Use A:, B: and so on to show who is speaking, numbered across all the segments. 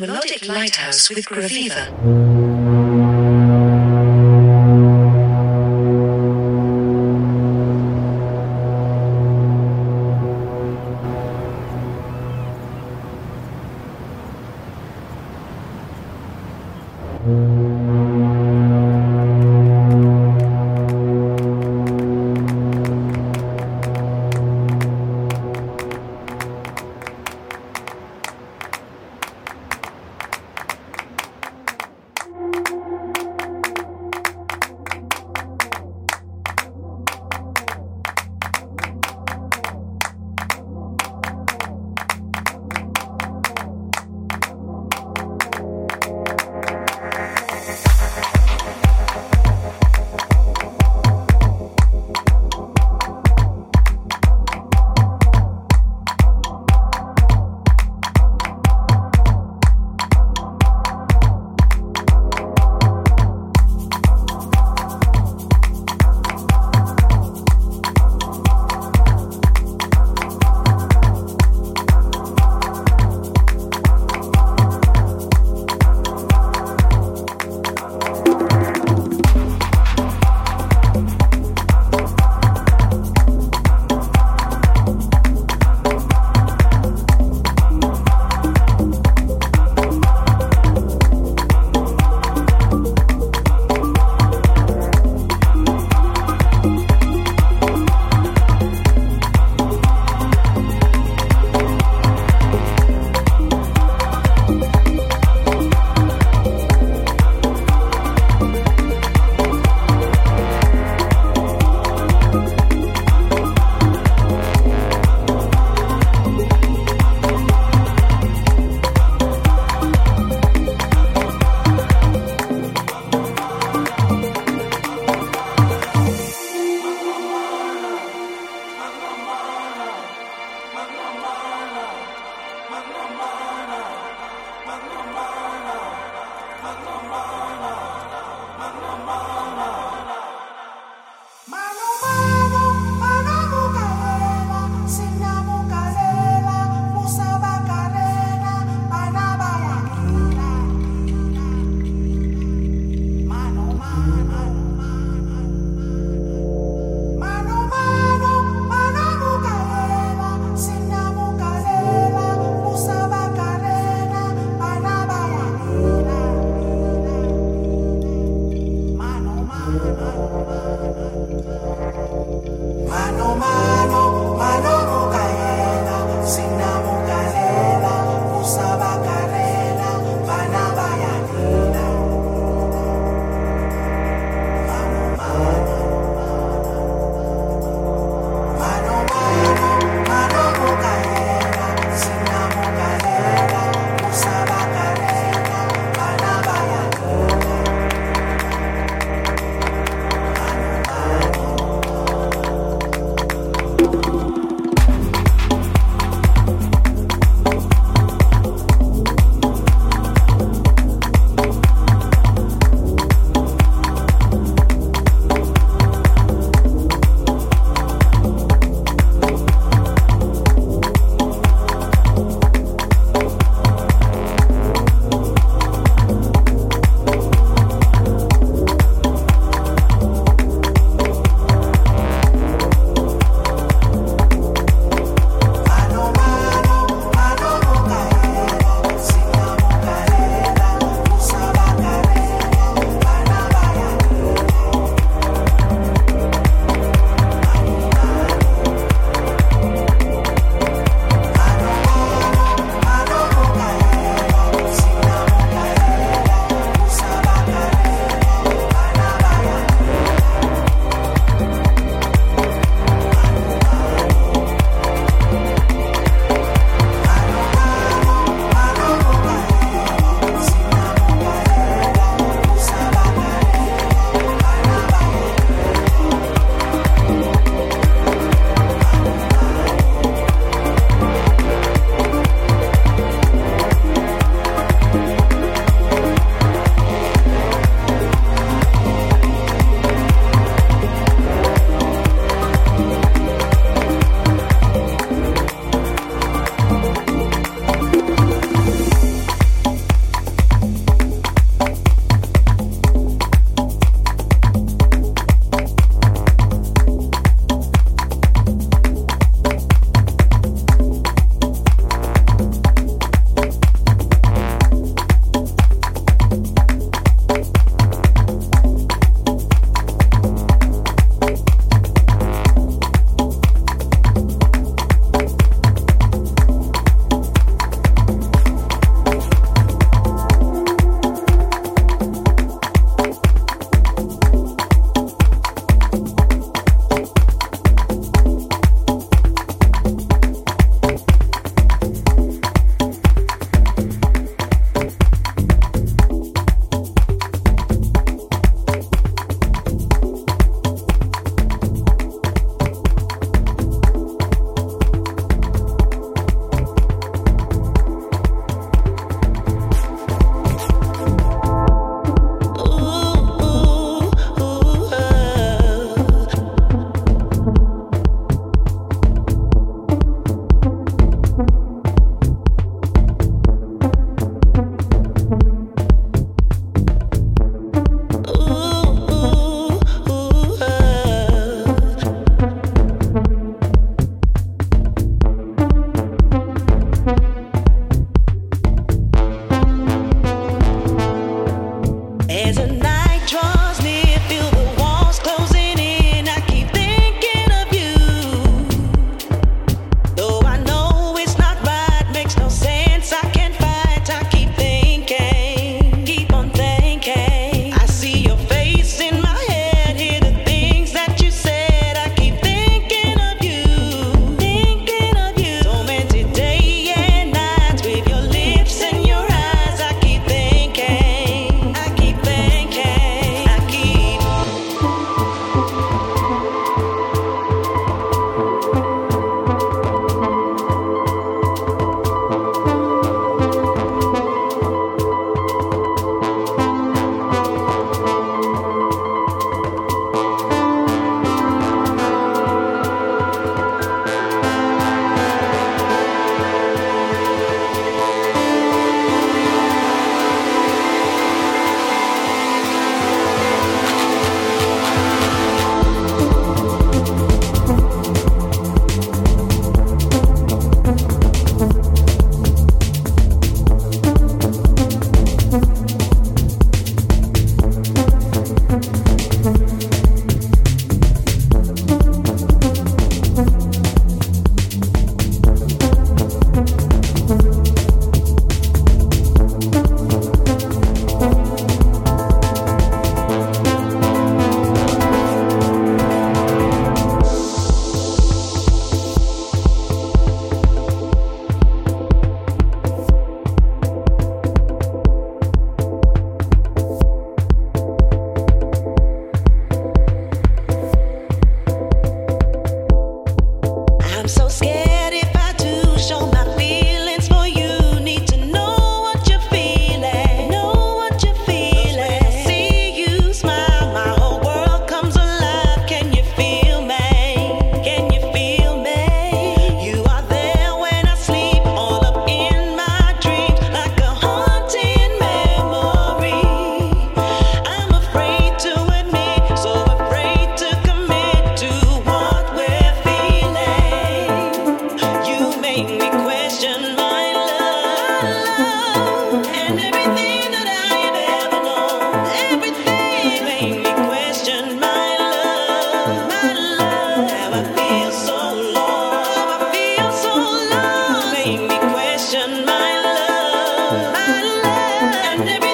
A: Melodic Lighthouse with Graviva.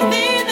B: everything